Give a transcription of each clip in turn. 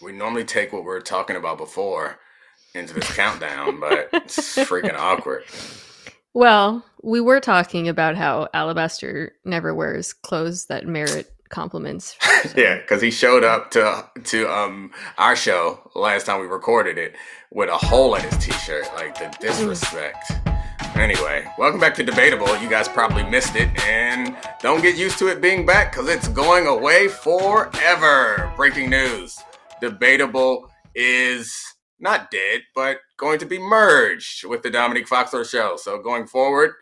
we normally take what we are talking about before into this countdown, but it's freaking awkward. Well, we were talking about how Alabaster never wears clothes that merit compliments. So. yeah, because he showed up to to um our show last time we recorded it with a hole in his t-shirt, like the disrespect. Anyway, welcome back to Debatable. You guys probably missed it, and don't get used to it being back because it's going away forever. Breaking news: Debatable is not dead, but going to be merged with the Domonique Foxworth show. So going forward,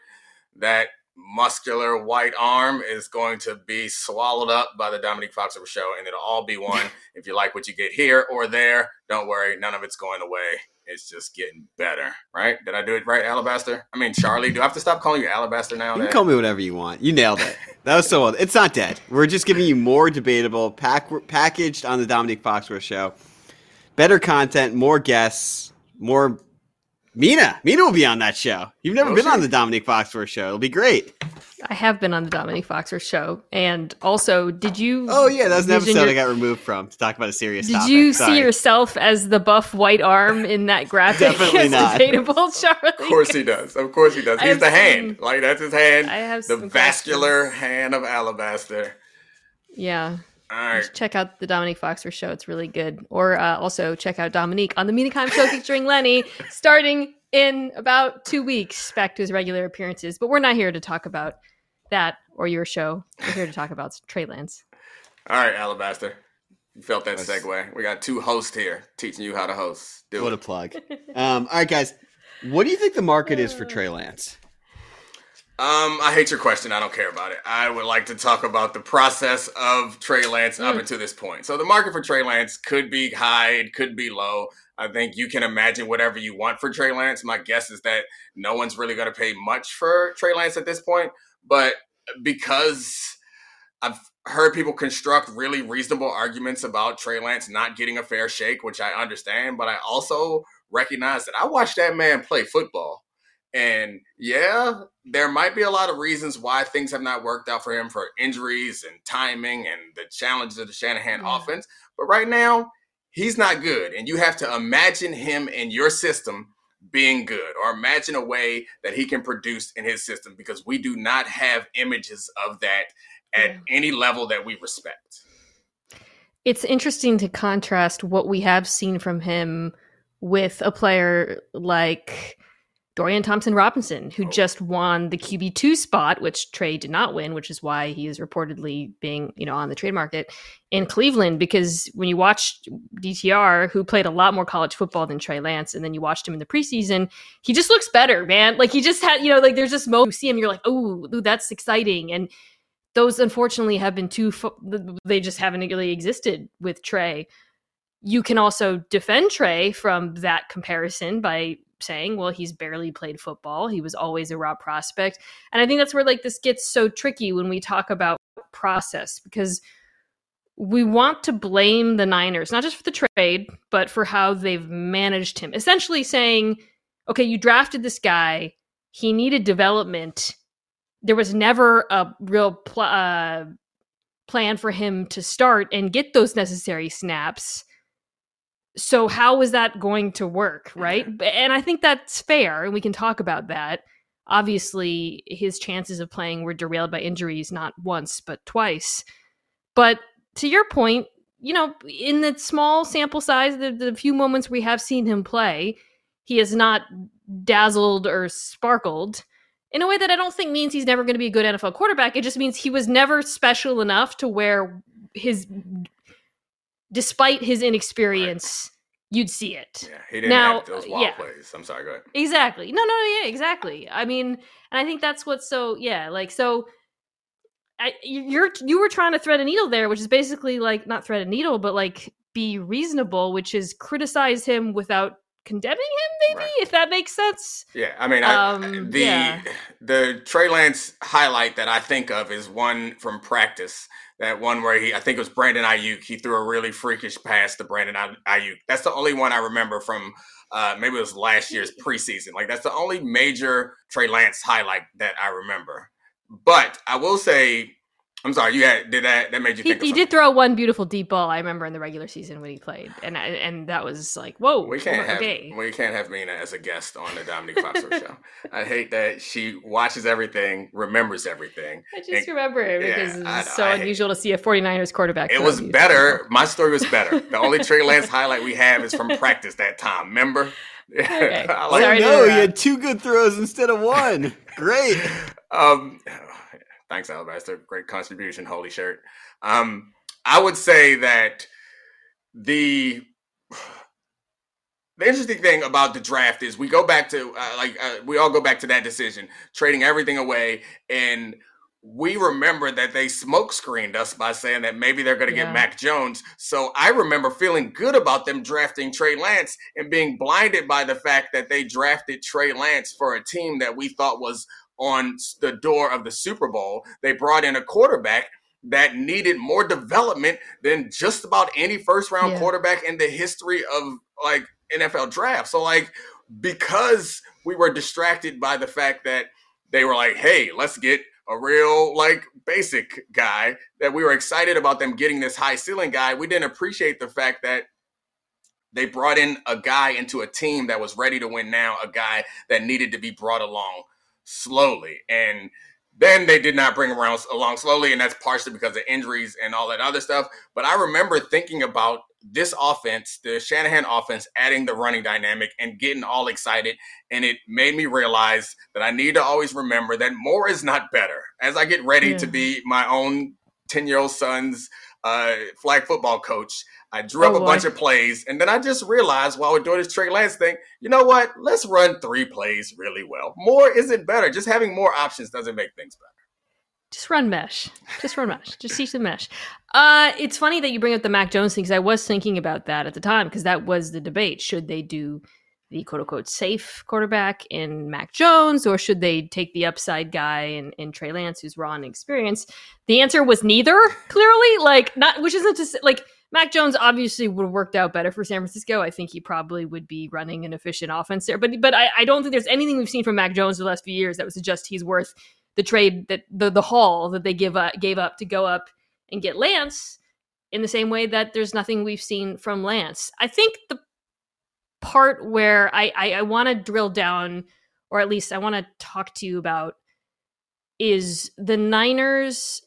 that muscular white arm is going to be swallowed up by the Domonique Foxworth show, and it'll all be one. if you like what you get here or there, don't worry, none of it's going away. It's just getting better, right? Did I do it right, Alabaster? I mean, Charlie. Do I have to stop calling you Alabaster now? You can call me whatever you want. You nailed it. That was so well. It's not dead. We're just giving you more debatable, pack, packaged on the Domonique Foxworth show better content, more guests, more. Mina, Mina will be on that show. You've never been on the Domonique Foxworth show. It'll be great. I have been on the Domonique Foxworth show, and also, did you? Oh yeah, that was an episode your, I got removed from to talk about a serious. Did topic. you Sorry. see yourself as the buff white arm in that graphic? Definitely not. Charlie. Of course he does. Of course he does. He's the hand. Like that's his hand. I have the vascular questions. hand of alabaster. Yeah. All right. Check out the Domonique Foxworth show. It's really good. Or uh, also check out Domonique on the Meantime show featuring Lenny starting in about two weeks back to his regular appearances. But we're not here to talk about that or your show. We're here to talk about Trey Lance. All right, Alabaster. You felt that segue. We got two hosts here teaching you how to host. Do what it. a plug. Um, all right, guys. What do you think the market is for Trey Lance? Um, I hate your question. I don't care about it. I would like to talk about the process of Trey Lance up mm. until this point. So the market for Trey Lance could be high, it could be low. I think you can imagine whatever you want for Trey Lance. My guess is that no one's really going to pay much for Trey Lance at this point. But because I've heard people construct really reasonable arguments about Trey Lance not getting a fair shake, which I understand, but I also recognize that I watched that man play football. And yeah, there might be a lot of reasons why things have not worked out for him for injuries and timing and the challenges of the Shanahan yeah. offense. But right now, he's not good. And you have to imagine him in your system being good or imagine a way that he can produce in his system because we do not have images of that at yeah. any level that we respect. It's interesting to contrast what we have seen from him with a player like Dorian Thompson Robinson, who oh. just won the QB2 spot, which Trey did not win, which is why he is reportedly being, you know, on the trade market in Cleveland. Because when you watch DTR, who played a lot more college football than Trey Lance, and then you watched him in the preseason, he just looks better, man. Like he just had, you know, like there's just moments you see him, you're like, oh, that's exciting. And those unfortunately have been too, fo- they just haven't really existed with Trey. You can also defend Trey from that comparison by saying, well, he's barely played football. He was always a raw prospect. And I think that's where like this gets so tricky when we talk about process because we want to blame the Niners, not just for the trade, but for how they've managed him. Essentially saying, okay, you drafted this guy, he needed development. There was never a real pl- uh, plan for him to start and get those necessary snaps so how is that going to work, right? And I think that's fair, and we can talk about that. Obviously, his chances of playing were derailed by injuries not once but twice. But to your point, you know, in the small sample size, the, the few moments we have seen him play, he has not dazzled or sparkled in a way that I don't think means he's never going to be a good NFL quarterback. It just means he was never special enough to where his despite his inexperience, right. you'd see it. Yeah, he didn't now, have those wild yeah. plays. I'm sorry, go ahead. Exactly. No, no, yeah, exactly. I mean, and I think that's what's so yeah, like so. I, you're you were trying to thread a needle there, which is basically like not thread a needle, but like be reasonable, which is criticize him without condemning him, maybe right. if that makes sense. Yeah, I mean, um, the yeah. the Trey Lance highlight that I think of is one from practice that one where he, I think it was Brandon Aiyuk. He threw a really freakish pass to Brandon Aiyuk. That's the only one I remember from uh, maybe it was last year's preseason. Like that's the only major Trey Lance highlight that I remember. But I will say, I'm sorry, you had did that that made you he, think he did throw one beautiful deep ball. I remember in the regular season when he played, and I, and that was like, whoa, We can't have okay. we can't have Mina as a guest on the Domonique Foxworth show. I hate that she watches everything, remembers everything. I just And- remember it because I it's so I unusual to see a 49ers quarterback. It was better. deep My story was better. The only Trey Lance highlight we have is from practice that time. Remember? Okay. I Oh like- Sorry to no, you had two good throws instead of one. Great. Um, thanks, Alabaster. Great contribution. Holy shirt. Um, I would say that the the interesting thing about the draft is we go back to uh, like uh, we all go back to that decision, trading everything away, and we remember that they smoke screened us by saying that maybe they're going to Yeah. get Mac Jones. So I remember feeling good about them drafting Trey Lance and being blinded by the fact that they drafted Trey Lance for a team that we thought was on the door of the Super Bowl. They brought in a quarterback that needed more development than just about any first round Yeah. quarterback in the history of like NFL draft. So like because we were distracted by the fact that they were like, "Hey, let's get a real like basic guy that we were excited about them getting this high ceiling guy. We didn't appreciate the fact that they brought in a guy into a team that was ready to win now, a guy that needed to be brought along slowly. And then they did not bring him around along slowly, and that's partially because of injuries and all that other stuff. But I remember thinking about this offense, the Shanahan offense, adding the running dynamic and getting all excited. And it made me realize that I need to always remember that more is not better. As I get ready to be my own 10 year old son's uh, flag football coach, I drew Oh, up a boy. bunch of plays. And then I just realized while we're doing this Trey Lance thing, you know what? Let's run three plays really well. More isn't better. Just having more options doesn't make things better. Just run mesh. Just run mesh. Just teach the mesh. Uh, it's funny that you bring up the Mac Jones thing because I was thinking about that at the time because that was the debate. Should they do the quote unquote safe quarterback in Mac Jones or should they take the upside guy in, in Trey Lance who's raw and experienced? The answer was neither, clearly. Like, not, which isn't to say, like, Mac Jones obviously would have worked out better for San Francisco. I think he probably would be running an efficient offense there. But but I, I don't think there's anything we've seen from Mac Jones the last few years that would suggest he's worth the trade that the the haul that they give up, gave up to go up and get Lance in the same way that there's nothing we've seen from Lance. I think the part where I I, I want to drill down, or at least I want to talk to you about, is the Niners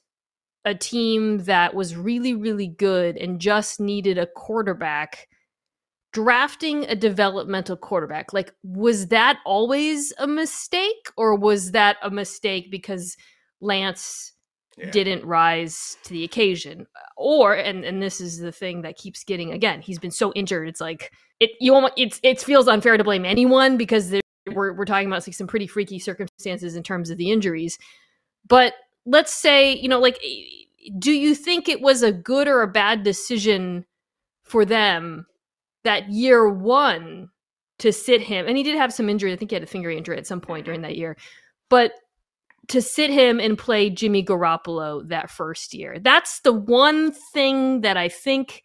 a team that was really really good and just needed a quarterback drafting a developmental quarterback. Like was that always a mistake or was that a mistake because Lance Yeah. didn't rise to the occasion or and and this is the thing that keeps getting again he's been so injured it's like it you almost it's it feels unfair to blame anyone because there, we're we're talking about like some pretty freaky circumstances in terms of the injuries but let's say you know like do you think it was a good or a bad decision for them that year one to sit him and he did have some injury i think he had a finger injury at some point during mm-hmm. that year but to sit him and play Jimmy Garoppolo that first year. That's the one thing that I think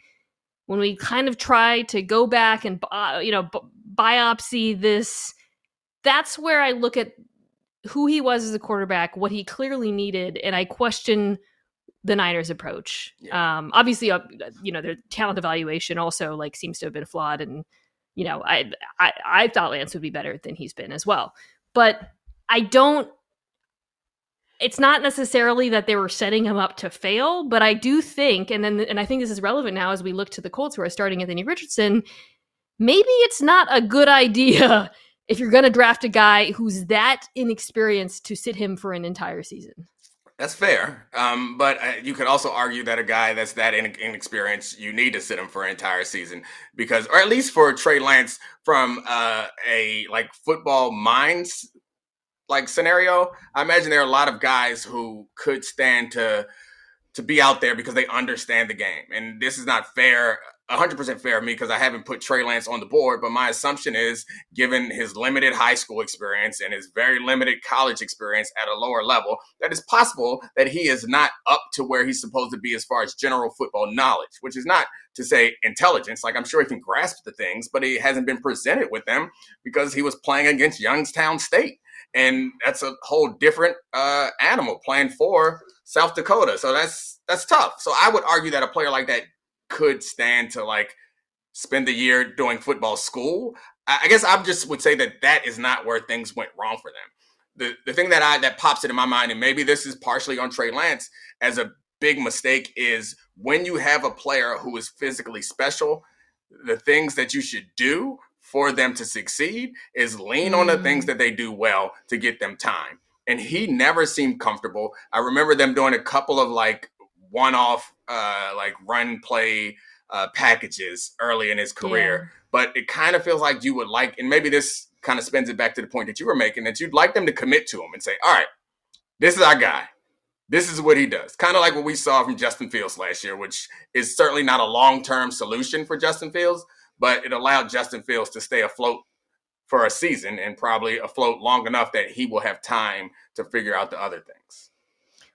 when we kind of try to go back and uh, you know biopsy this that's where I look at who he was as a quarterback, what he clearly needed and I question the Niners approach. Yeah. Um obviously uh, you know their talent evaluation also like seems to have been flawed and you know I I I thought Lance would be better than he's been as well. But I don't it's not necessarily that they were setting him up to fail, but I do think, and then and I think this is relevant now as we look to the Colts who are starting Anthony Richardson. Maybe it's not a good idea if you're going to draft a guy who's that inexperienced to sit him for an entire season. That's fair. Um, but uh, you could also argue that a guy that's that in- inexperienced, you need to sit him for an entire season because, or at least for Trey Lance from uh, a like football minds like scenario. I imagine there are a lot of guys who could stand to to be out there because they understand the game, and this is not fair. 100% fair of me because I haven't put Trey Lance on the board, but my assumption is given his limited high school experience and his very limited college experience at a lower level, that it's possible that he is not up to where he's supposed to be as far as general football knowledge, which is not to say intelligence. Like I'm sure he can grasp the things, but he hasn't been presented with them because he was playing against Youngstown State. And that's a whole different uh, animal playing for South Dakota. So that's that's tough. So I would argue that a player like that could stand to like spend the year doing football school. I guess I just would say that that is not where things went wrong for them. The the thing that I that pops into my mind, and maybe this is partially on Trey Lance as a big mistake, is when you have a player who is physically special, the things that you should do for them to succeed is lean mm. on the things mm. that they do well to get them time. And he never seemed comfortable. I remember them doing a couple of like one off, uh, like run play uh, packages early in his career. Yeah. But it kind of feels like you would like, and maybe this kind of spins it back to the point that you were making, that you'd like them to commit to him and say, all right, this is our guy. This is what he does. Kind of like what we saw from Justin Fields last year, which is certainly not a long term solution for Justin Fields, but it allowed Justin Fields to stay afloat for a season and probably afloat long enough that he will have time to figure out the other things.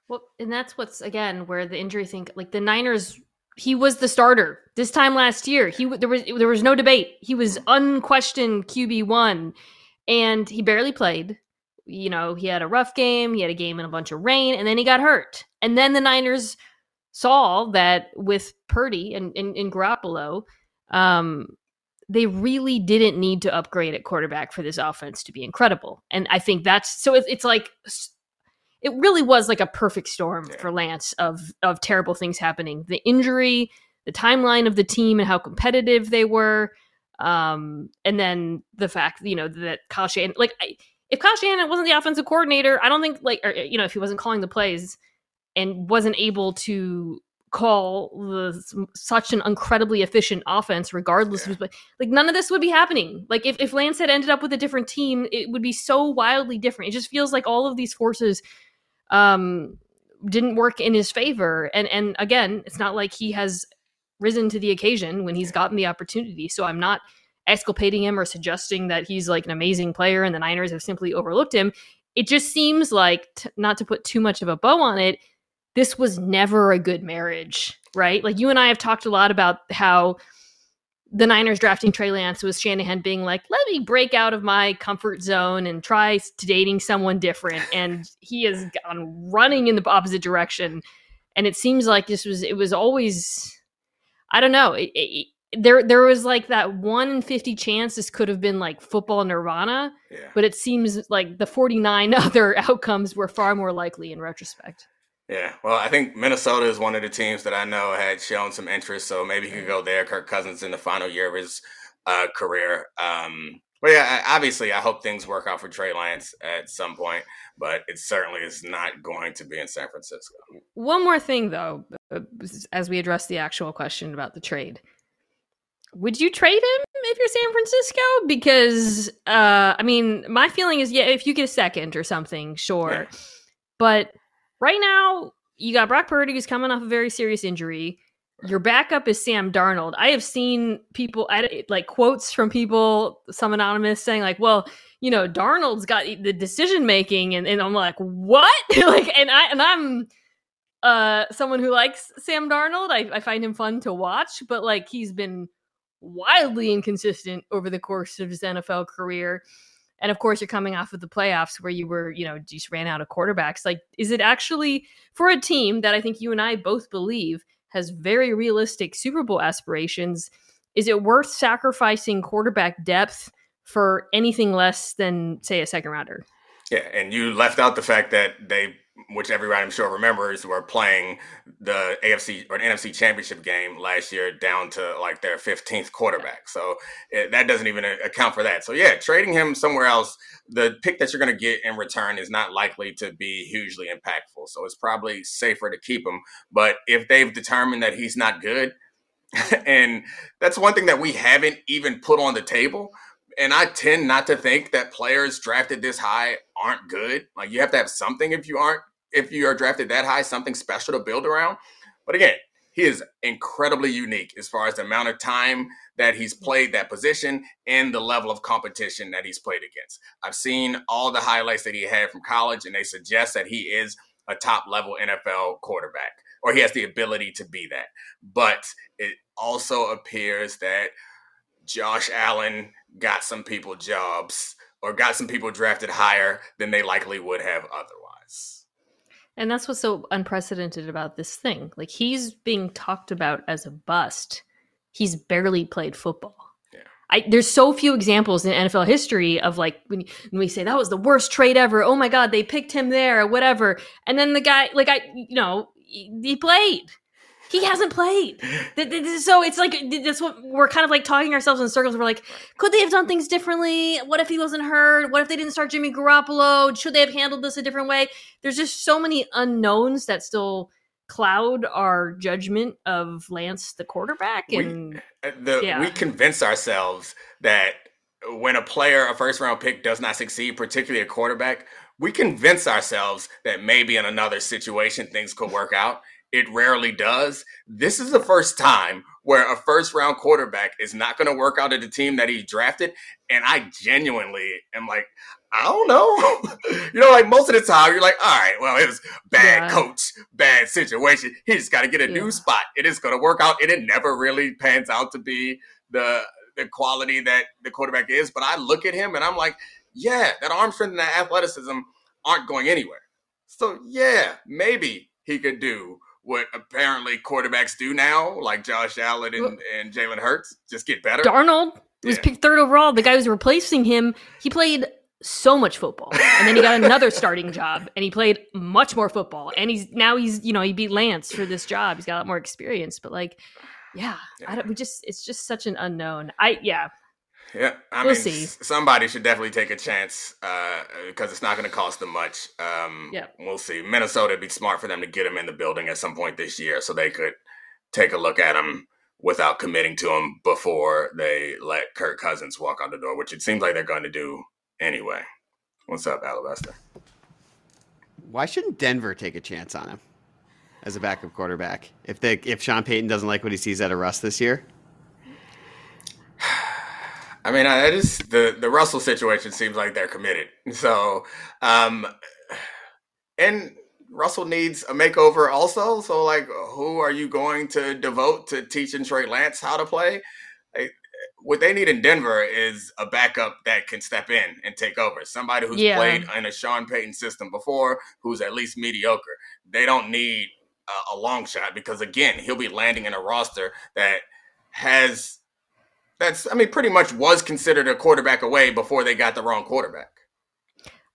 Well, and that's what's again where the injury thing, like the Niners, he was the starter this time last year. He there was there was no debate. He was unquestioned QB one, and he barely played. You know, he had a rough game. He had a game in a bunch of rain, and then he got hurt. And then the Niners saw that with Purdy and in, in Garoppolo, um, they really didn't need to upgrade at quarterback for this offense to be incredible. And I think that's so. It's, it's like it really was like a perfect storm yeah. for Lance of of terrible things happening. The injury, the timeline of the team, and how competitive they were, um, and then the fact you know that Kyle Shanahan, like if Kyle Shanahan wasn't the offensive coordinator, I don't think like or, you know if he wasn't calling the plays and wasn't able to call the, such an incredibly efficient offense, regardless yeah. of like none of this would be happening. Like if, if Lance had ended up with a different team, it would be so wildly different. It just feels like all of these forces um didn't work in his favor. And and again, it's not like he has risen to the occasion when he's gotten the opportunity. So I'm not exculpating him or suggesting that he's like an amazing player and the Niners have simply overlooked him. It just seems like t- not to put too much of a bow on it, this was never a good marriage, right? Like you and I have talked a lot about how the Niners drafting Trey Lance was Shanahan being like, let me break out of my comfort zone and try dating someone different. And he has gone running in the opposite direction. And it seems like this was, it was always, I don't know. It, it, there, there was like that one in 50 chance this could have been like football nirvana, yeah. but it seems like the 49 other outcomes were far more likely in retrospect. Yeah, well, I think Minnesota is one of the teams that I know had shown some interest, so maybe he could go there. Kirk Cousins in the final year of his uh, career. Um, but yeah, obviously, I hope things work out for Trey Lance at some point, but it certainly is not going to be in San Francisco. One more thing, though, uh, as we address the actual question about the trade. Would you trade him if you're San Francisco? Because, uh, I mean, my feeling is, yeah, if you get a second or something, sure. Yeah. But right now, you got Brock Purdy who's coming off a very serious injury. Your backup is Sam Darnold. I have seen people like quotes from people, some anonymous saying like, "Well, you know, Darnold's got the decision making," and, and I'm like, "What?" like, and I and I'm uh someone who likes Sam Darnold. I, I find him fun to watch, but like he's been wildly inconsistent over the course of his NFL career. And of course, you're coming off of the playoffs where you were, you know, just ran out of quarterbacks. Like, is it actually for a team that I think you and I both believe has very realistic Super Bowl aspirations? Is it worth sacrificing quarterback depth for anything less than, say, a second rounder? Yeah, and you left out the fact that they which everybody I'm sure remembers, were playing the AFC or NFC Championship game last year down to like their 15th quarterback. So it, that doesn't even uh, account for that. So yeah, trading him somewhere else, the pick that you're going to get in return is not likely to be hugely impactful. So it's probably safer to keep him. But if they've determined that he's not good, and that's one thing that we haven't even put on the table and I tend not to think that players drafted this high aren't good. Like you have to have something if you aren't if you are drafted that high, something special to build around. But again, he is incredibly unique as far as the amount of time that he's played that position and the level of competition that he's played against. I've seen all the highlights that he had from college, and they suggest that he is a top level NFL quarterback, or he has the ability to be that. But it also appears that Josh Allen got some people jobs or got some people drafted higher than they likely would have otherwise. And that's what's so unprecedented about this thing. Like he's being talked about as a bust. He's barely played football. Yeah. I, there's so few examples in NFL history of like when, when we say that was the worst trade ever. Oh my god, they picked him there, or whatever. And then the guy, like I, you know, he played. He hasn't played. So it's like that's what we're kind of like talking ourselves in circles. We're like, could they have done things differently? What if he wasn't hurt? What if they didn't start Jimmy Garoppolo? Should they have handled this a different way? There's just so many unknowns that still cloud our judgment of Lance the quarterback and we, uh, the, yeah. we convince ourselves that when a player a first round pick does not succeed particularly a quarterback we convince ourselves that maybe in another situation things could work out it rarely does. This is the first time where a first round quarterback is not going to work out at the team that he drafted. And I genuinely am like, I don't know. you know, like most of the time, you're like, all right, well, it was bad yeah. coach, bad situation. He just got to get a yeah. new spot. It is going to work out. And it never really pans out to be the the quality that the quarterback is. But I look at him and I'm like, yeah, that arm strength and that athleticism aren't going anywhere. So yeah, maybe he could do what apparently quarterbacks do now, like Josh Allen and, and Jalen Hurts, just get better. Darnold was yeah. picked third overall. The guy who's replacing him, he played so much football, and then he got another starting job, and he played much more football. And he's now he's you know he beat Lance for this job. He's got a lot more experience, but like, yeah, yeah. we just it's just such an unknown. I yeah, yeah, I we'll mean, see. somebody should definitely take a chance because uh, it's not going to cost them much. Um, yeah, we'll see. Minnesota would be smart for them to get him in the building at some point this year, so they could take a look at him without committing to him before they let Kirk Cousins walk out the door, which it seems like they're going to do anyway. What's up, Alabaster? Why shouldn't Denver take a chance on him as a backup quarterback if they if Sean Payton doesn't like what he sees out of Russ this year? I mean, I just the the Russell situation seems like they're committed. So, um, and Russell needs a makeover also. So, like, who are you going to devote to teaching Trey Lance how to play? Like, what they need in Denver is a backup that can step in and take over. Somebody who's yeah. played in a Sean Payton system before, who's at least mediocre. They don't need a, a long shot because again, he'll be landing in a roster that has that's I mean pretty much was considered a quarterback away before they got the wrong quarterback.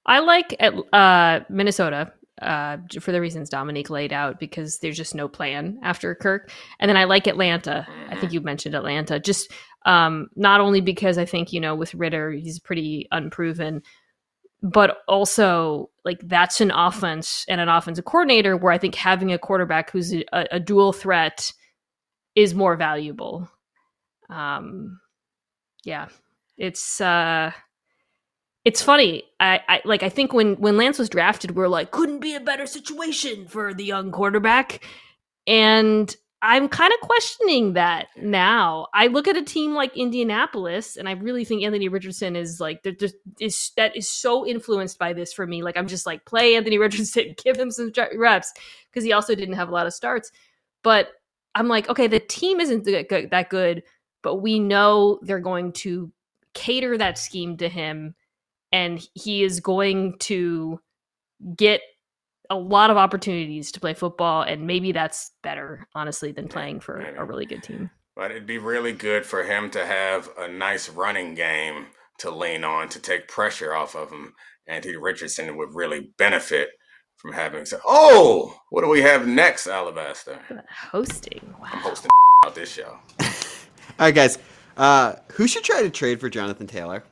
I like uh, Minnesota uh, for the reasons Domonique laid out because there's just no plan after Kirk, and then I like Atlanta. I think mm-hmm. you mentioned Atlanta, just um, not only because I think you know with Ridder he's pretty unproven, but also like that's an offense and an offensive coordinator where I think having a quarterback who's a, a dual threat is more valuable um yeah it's uh it's funny I, I like i think when when lance was drafted we are like couldn't be a better situation for the young quarterback. And i'm kind of questioning that now. I look at a team like indianapolis and i really think anthony richardson is like just is that is so influenced by this for me. Like i'm just like play anthony richardson give him some reps because he also didn't have a lot of starts. But i'm like okay the team isn't that good but we know they're going to cater that scheme to him and he is going to get a lot of opportunities to play football and maybe that's better honestly than playing for a really good team. But it'd be really good for him to have a nice running game to lean on to take pressure off of him. Anthony richardson would really benefit from having so oh what do we have next alabaster? Hosting wow. i'm hosting out this show All right, guys. Uh, who should try to trade for Jonathan Taylor?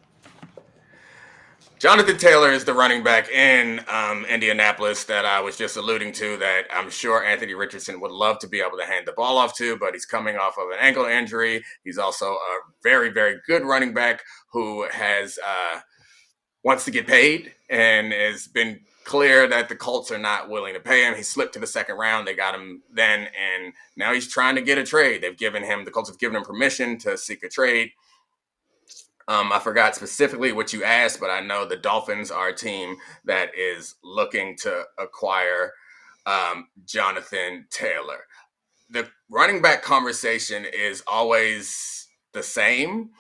Jonathan Taylor is the running back in um, Indianapolis that I was just alluding to. That I'm sure Anthony Richardson would love to be able to hand the ball off to, but he's coming off of an ankle injury. He's also a very, very good running back who has uh, wants to get paid and has been clear that the Colts are not willing to pay him. He slipped to the second round. They got him then, and now he's trying to get a trade. They've given him the Colts have given him permission to seek a trade. Um, I forgot specifically what you asked, but I know the Dolphins are a team that is looking to acquire um, Jonathan Taylor. The running back conversation is always the same,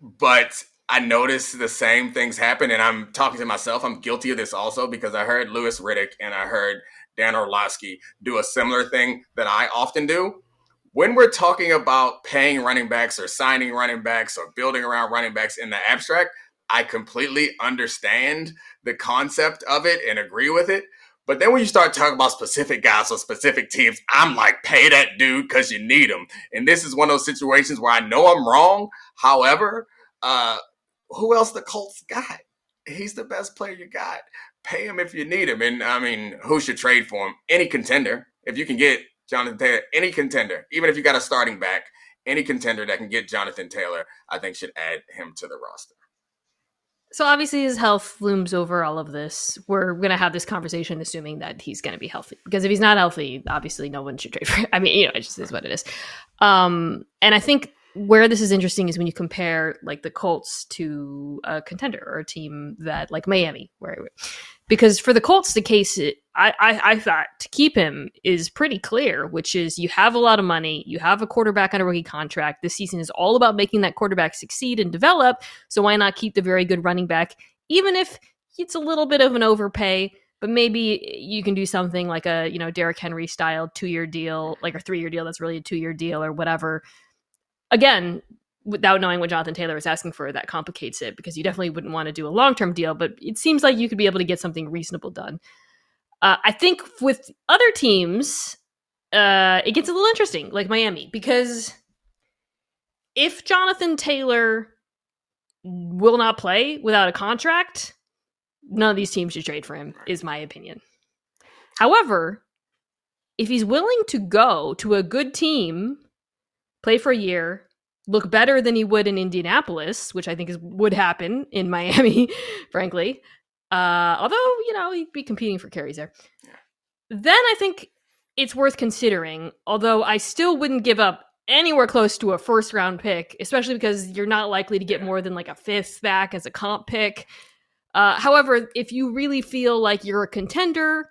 but I notice the same things happen, and I'm talking to myself. I'm guilty of this also because I heard Louis Riddick and I heard Dan Orlovsky do a similar thing that I often do. When we're talking about paying running backs or signing running backs or building around running backs in the abstract, I completely understand the concept of it and agree with it. But then when you start talking about specific guys or specific teams, I'm like, pay that dude because you need him. And this is one of those situations where I know I'm wrong. However, uh, who else the Colts got? He's the best player you got. Pay him if you need him. And I mean, who should trade for him? Any contender. If you can get Jonathan Taylor, any contender, even if you got a starting back, any contender that can get Jonathan Taylor, I think should add him to the roster. So obviously his health looms over all of this. We're going to have this conversation assuming that he's going to be healthy because if he's not healthy, obviously no one should trade for him. I mean, you know, it just is what it is. Um, and I think where this is interesting is when you compare like the Colts to a contender or a team that like Miami, where because for the Colts, the case I, I, I thought to keep him is pretty clear, which is you have a lot of money, you have a quarterback on a rookie contract. This season is all about making that quarterback succeed and develop. So why not keep the very good running back, even if it's a little bit of an overpay? But maybe you can do something like a you know Derrick Henry style two year deal, like a three year deal that's really a two year deal or whatever. Again, without knowing what Jonathan Taylor is asking for, that complicates it because you definitely wouldn't want to do a long term deal. But it seems like you could be able to get something reasonable done. Uh, I think with other teams, uh, it gets a little interesting, like Miami, because if Jonathan Taylor will not play without a contract, none of these teams should trade for him, is my opinion. However, if he's willing to go to a good team, play for a year, look better than he would in Indianapolis, which I think is would happen in Miami, frankly. Uh, although you know he'd be competing for carries there. Then I think it's worth considering. Although I still wouldn't give up anywhere close to a first round pick, especially because you're not likely to get more than like a fifth back as a comp pick. Uh, however, if you really feel like you're a contender,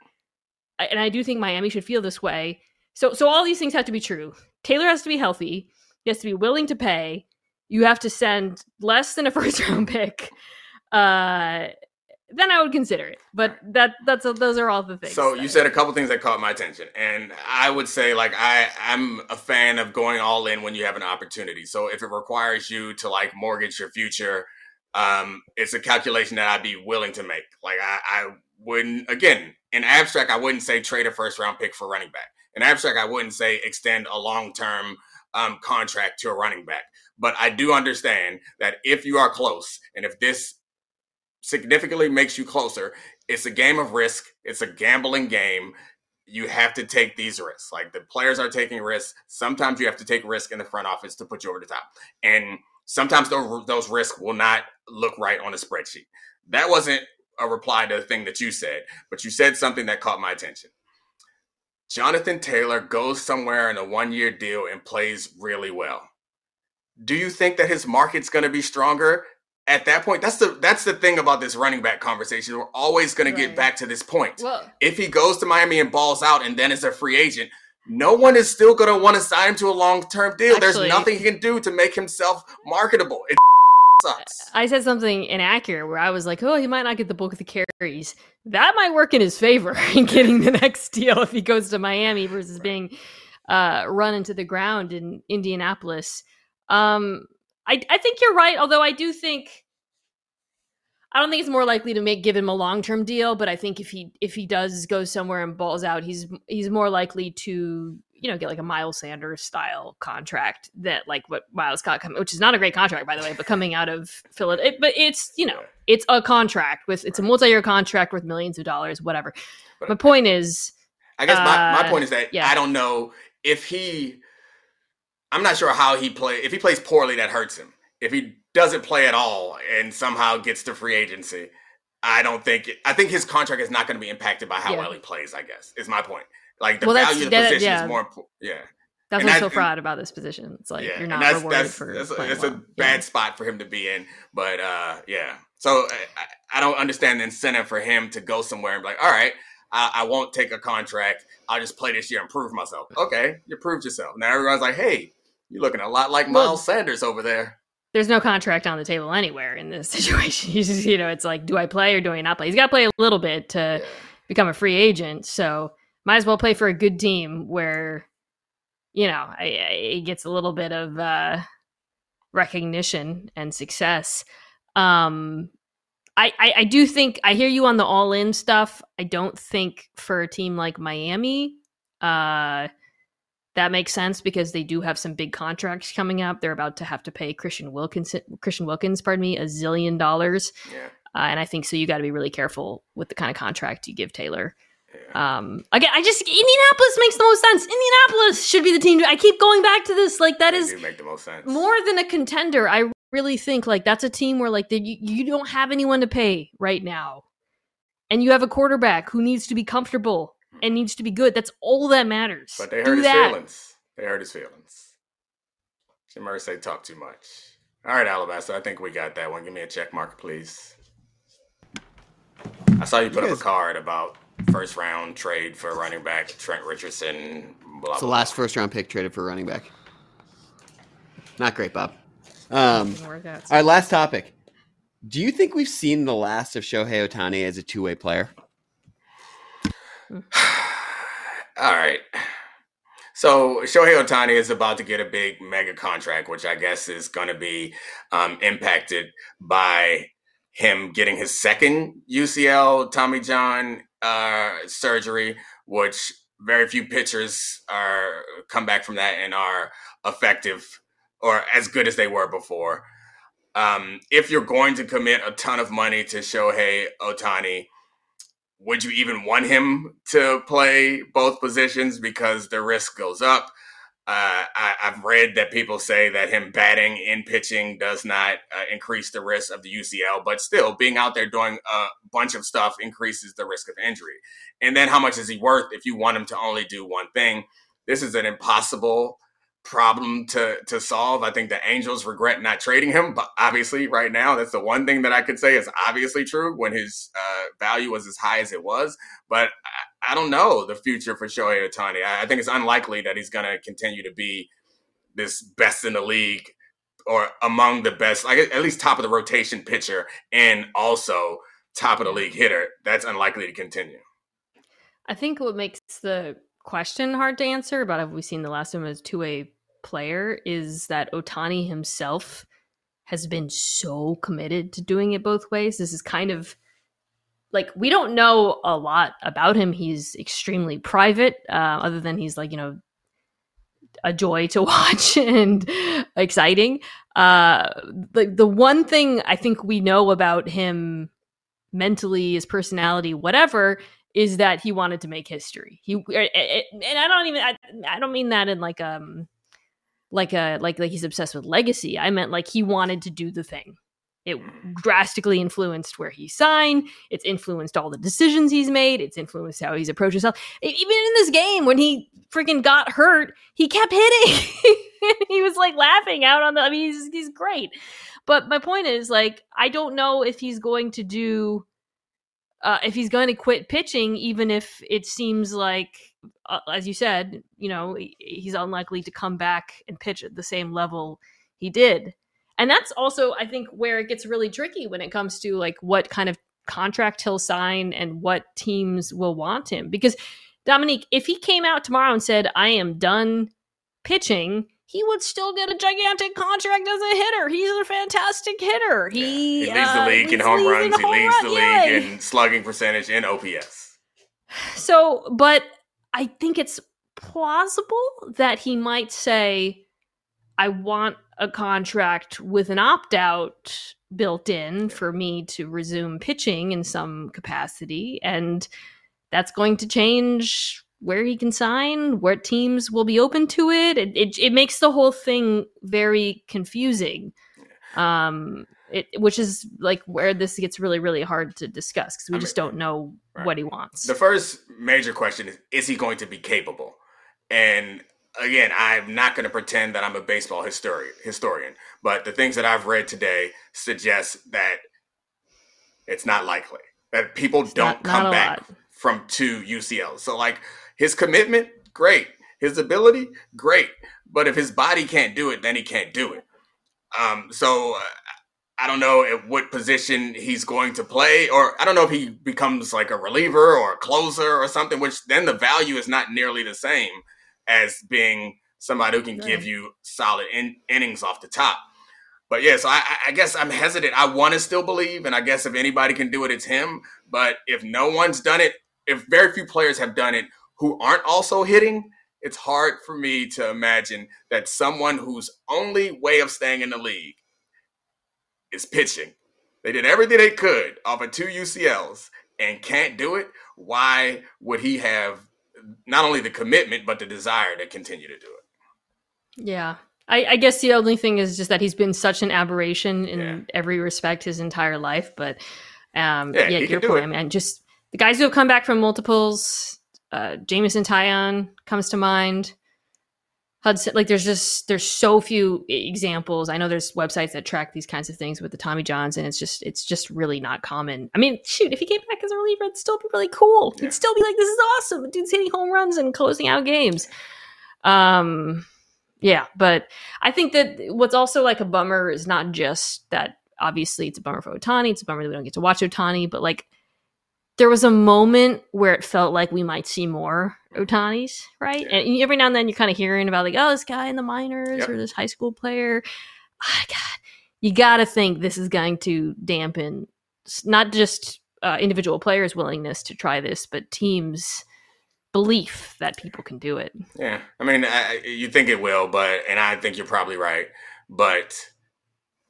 and I do think Miami should feel this way, so so all these things have to be true. Taylor has to be healthy. He has to be willing to pay. You have to send less than a first round pick. Uh, then I would consider it. But that that's a, those are all the things. So you said a couple things that caught my attention, and I would say like I I'm a fan of going all in when you have an opportunity. So if it requires you to like mortgage your future, um, it's a calculation that I'd be willing to make. Like I, I wouldn't again in abstract I wouldn't say trade a first round pick for running back. In abstract I wouldn't say extend a long term um, contract to a running back. But I do understand that if you are close and if this significantly makes you closer, it's a game of risk, it's a gambling game. You have to take these risks. Like the players are taking risks. Sometimes you have to take risk in the front office to put you over the top. And sometimes those, those risks will not look right on a spreadsheet. That wasn't a reply to the thing that you said, but you said something that caught my attention. Jonathan Taylor goes somewhere in a one year deal and plays really well. Do you think that his market's going to be stronger at that point? That's the that's the thing about this running back conversation. We're always going right. to get back to this point. If he goes to Miami and balls out and then is a free agent, no one is still going to want to sign him to a long term deal. Actually, There's nothing he can do to make himself marketable. It sucks. I said something inaccurate where I was like, "Oh, he might not get the bulk of the carries." That might work in his favor in getting the next deal if he goes to Miami versus being uh, run into the ground in Indianapolis. Um, I I think you're right. Although I do think I don't think it's more likely to make give him a long term deal, but I think if he if he does go somewhere and balls out, he's he's more likely to you know get like a Miles Sanders style contract that like what Miles got coming, which is not a great contract by the way, but coming out of Philadelphia, it, but it's you know it's a contract with it's a multi year contract worth millions of dollars, whatever. But, my point is, I guess uh, my my point is that yeah. I don't know if he. I'm not sure how he play. If he plays poorly, that hurts him. If he doesn't play at all and somehow gets to free agency, I don't think. I think his contract is not going to be impacted by how yeah. well he plays. I guess is my point. Like the well, value of the that, position yeah. is more important. Yeah. That's and what's so fraud about this position. It's like yeah, you're not that's, rewarded that's, for. That's, that's a, bad yeah. spot for him to be in. But uh, yeah, so I, I, don't understand the incentive for him to go somewhere and be like, all right, I, I, won't take a contract. I'll just play this year and prove myself. Okay, you proved yourself. Now everyone's like, hey, you're looking a lot like Miles well, Sanders over there. There's no contract on the table anywhere in this situation. You, you know, it's like, do I play or do I not play? He's got to play a little bit to yeah. become a free agent. So might as well play for a good team where, you know, it gets a little bit of uh, recognition and success. Um, I, I, I do think I hear you on the all in stuff. I don't think for a team like Miami, uh, that makes sense because they do have some big contracts coming up. They're about to have to pay Christian Wilkins, Christian Wilkins, pardon me, a zillion dollars. Yeah. Uh, and I think so. You got to be really careful with the kind of contract you give Taylor. Yeah. Um, again, I just Indianapolis makes the most sense. Indianapolis should be the team. I keep going back to this. Like that they is make the most sense. more than a contender. I really think like that's a team where like the, you, you don't have anyone to pay right now, and you have a quarterback who needs to be comfortable and needs to be good. That's all that matters. But they hurt Do his that. feelings. They hurt his feelings. Jim Irsay talk too much. All right, Alabaster. I think we got that one. Give me a check mark, please. I saw you put you guys... up a card about first round trade for running back Trent Richardson. Blah, it's the last first round pick traded for running back. Not great, Bob. Um, all right, last topic. Do you think we've seen the last of Shohei Ohtani as a two way player? All right. So Shohei Ohtani is about to get a big mega contract, which I guess is going to be um, impacted by him getting his second UCL Tommy John uh, surgery, which very few pitchers are come back from that and are effective or as good as they were before. Um, if you're going to commit a ton of money to Shohei Ohtani, would you even want him to play both positions because the risk goes up? Uh, I, have read that people say that him batting in pitching does not uh, increase the risk of the UCL, but still being out there doing a bunch of stuff increases the risk of injury. And then how much is he worth if you want him to only do one thing? This is an impossible problem to to solve. I think the Angels regret not trading him, but obviously, right now, that's the one thing that I could say is obviously true when his uh, value was as high as it was. But I, don't know the future for Shohei Ohtani. I, I think it's unlikely that he's going to continue to be this best in the league or among the best, like at least top of the rotation pitcher, and also top of the league hitter. That's unlikely to continue. I think what makes the question hard to answer about have we seen the last of him as two way player is that Ohtani himself has been so committed to doing it both ways. This is kind of like we don't know a lot about him. He's extremely private, uh, other than he's like you know a joy to watch and exciting. Uh, the the one thing I think we know about him mentally, his personality, whatever, is that he wanted to make history. He and I don't even I, I don't mean that in like um like a like like he's obsessed with legacy. I meant like he wanted to do the thing. It drastically influenced where he signed. It's influenced all the decisions he's made. It's influenced how he's approached himself. Even in this game, when he freaking got hurt, he kept hitting. he was like laughing out on the. I mean, he's he's great. But my point is, like, I don't know if he's going to do uh, if he's going to quit pitching, even if it seems like, uh, as you said, you know, he's unlikely to come back and pitch at the same level he did. And that's also, I think, where it gets really tricky when it comes to like what kind of contract he'll sign and what teams will want him. Because Domonique, if he came out tomorrow and said, I am done pitching, he would still get a gigantic contract as a hitter. He's a fantastic hitter. He, he leads the uh, league uh, in home runs. In he leads run, the league in slugging percentage and OPS. So, but I think it's plausible that he might say, I want a contract with an opt out built in for me to resume pitching in some capacity. And that's going to change where he can sign, where teams will be open to it. It it, it makes the whole thing very confusing. Um, it which is like where this gets really really hard to discuss because we I mean, just don't know right. what he wants. The first major question is: Is he going to be capable? And again, I'm not going to pretend that I'm a baseball historian, historian, but the things that I've read today suggest that it's not likely that people it's don't not, come not back lot. from two UCLs. So like his commitment, great. His ability, great. But if his body can't do it, then he can't do it. Um, so uh, I don't know at what position he's going to play, or I don't know if he becomes like a reliever or a closer or something, which then the value is not nearly the same as being somebody who can give you solid in- innings off the top. But yeah, so I, I guess I'm hesitant. I want to still believe, and I guess if anybody can do it, it's him. But if no one's done it, if very few players have done it who aren't also hitting, it's hard for me to imagine that someone whose only way of staying in the league is pitching. They did everything they could off of two UCLs and can't do it. Why would he have not only the commitment but the desire to continue to do it? Yeah. I, I guess the only thing is just that he's been such an aberration in yeah. every respect his entire life. But um, yeah, yeah your point, man. Just the guys who have come back from multiples, uh, Jameson Taillon comes to mind. Hudson, like there's just there's so few examples. I know there's websites that track these kinds of things with the Tommy Johns, and it's just it's just really not common. I mean, shoot, if he came back as a reliever, it'd still be really cool. Yeah. He'd still be like, this is awesome. The dude's hitting home runs and closing out games. Um, yeah, but I think that what's also like a bummer is not just that. Obviously, it's a bummer for Ohtani. It's a bummer that we don't get to watch Ohtani, but like there was a moment where it felt like we might see more Ohtanis, right? Yeah. And every now and then you're kind of hearing about like, oh, this guy in the minors yep. or this high school player. Oh, God, you got to think this is going to dampen not just uh, individual players' willingness to try this, but teams' belief that people can do it. Yeah, I mean, I, you think it will, but and I think you're probably right, but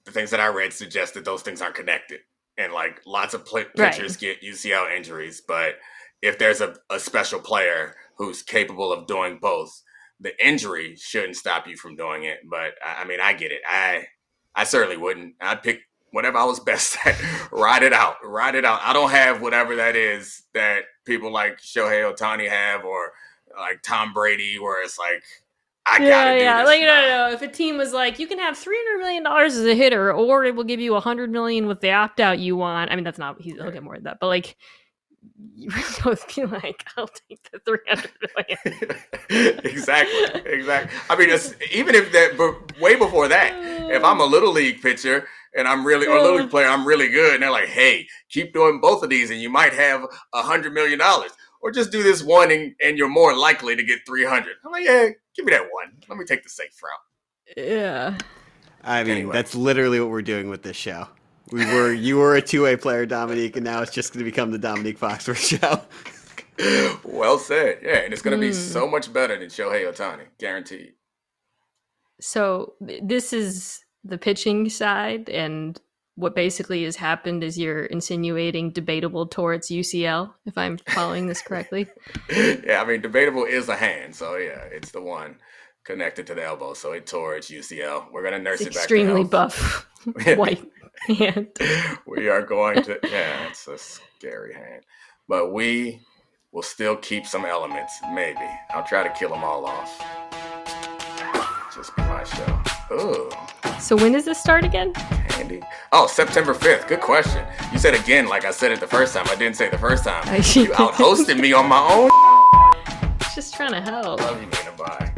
the things that I read suggest that those things aren't connected and like lots of pl- pitchers right. get UCL injuries, but if there's a, a special player who's capable of doing both, the injury shouldn't stop you from doing it. But I, I mean, I get it. I I certainly wouldn't. I'd pick whatever I was best at. ride it out. Ride it out. I don't have whatever that is that people like Shohei Ohtani have or like Tom Brady, where it's like I yeah, yeah. Like no, no, no. If a team was like, you can have three hundred million dollars as a hitter, or it will give you a hundred million with the opt out you want. I mean, that's not. He's, he'll get more than that, but like, you both be like, I'll take the three hundred million. exactly, exactly. I mean, even if that, but way before that, if I'm a little league pitcher and I'm really or a little league player, I'm really good, and they're like, hey, keep doing both of these, and you might have a hundred million dollars or just do this one and, and you're more likely to get 300. I'm like, yeah, give me that one. Let me take the safe route. Yeah. I mean, anyway. that's literally what we're doing with this show. We were you were a two way player, Domonique, and now it's just going to become the Domonique Foxworth show. well said. Yeah, and it's going to mm. be so hmm. much better than Shohei Ohtani, guaranteed. So this is the pitching side, and what basically has happened is you're insinuating debatable towards UCL, if I'm following this correctly. yeah, I mean, debatable is a hand. So, yeah, it's the one connected to the elbow. So it tore its UCL. We're going to nurse it's it back Extremely buff white hand. we are going to, yeah, it's a scary hand. But we will still keep some elements, maybe. I'll try to kill them all off. Just be my show. Ooh. So when does this start again? Candy. Oh, September 5th. Good question. You said again like I said it the first time. I didn't say it the first time. you out hosted me on my own. Just trying to help. Love you, Mina. Bye.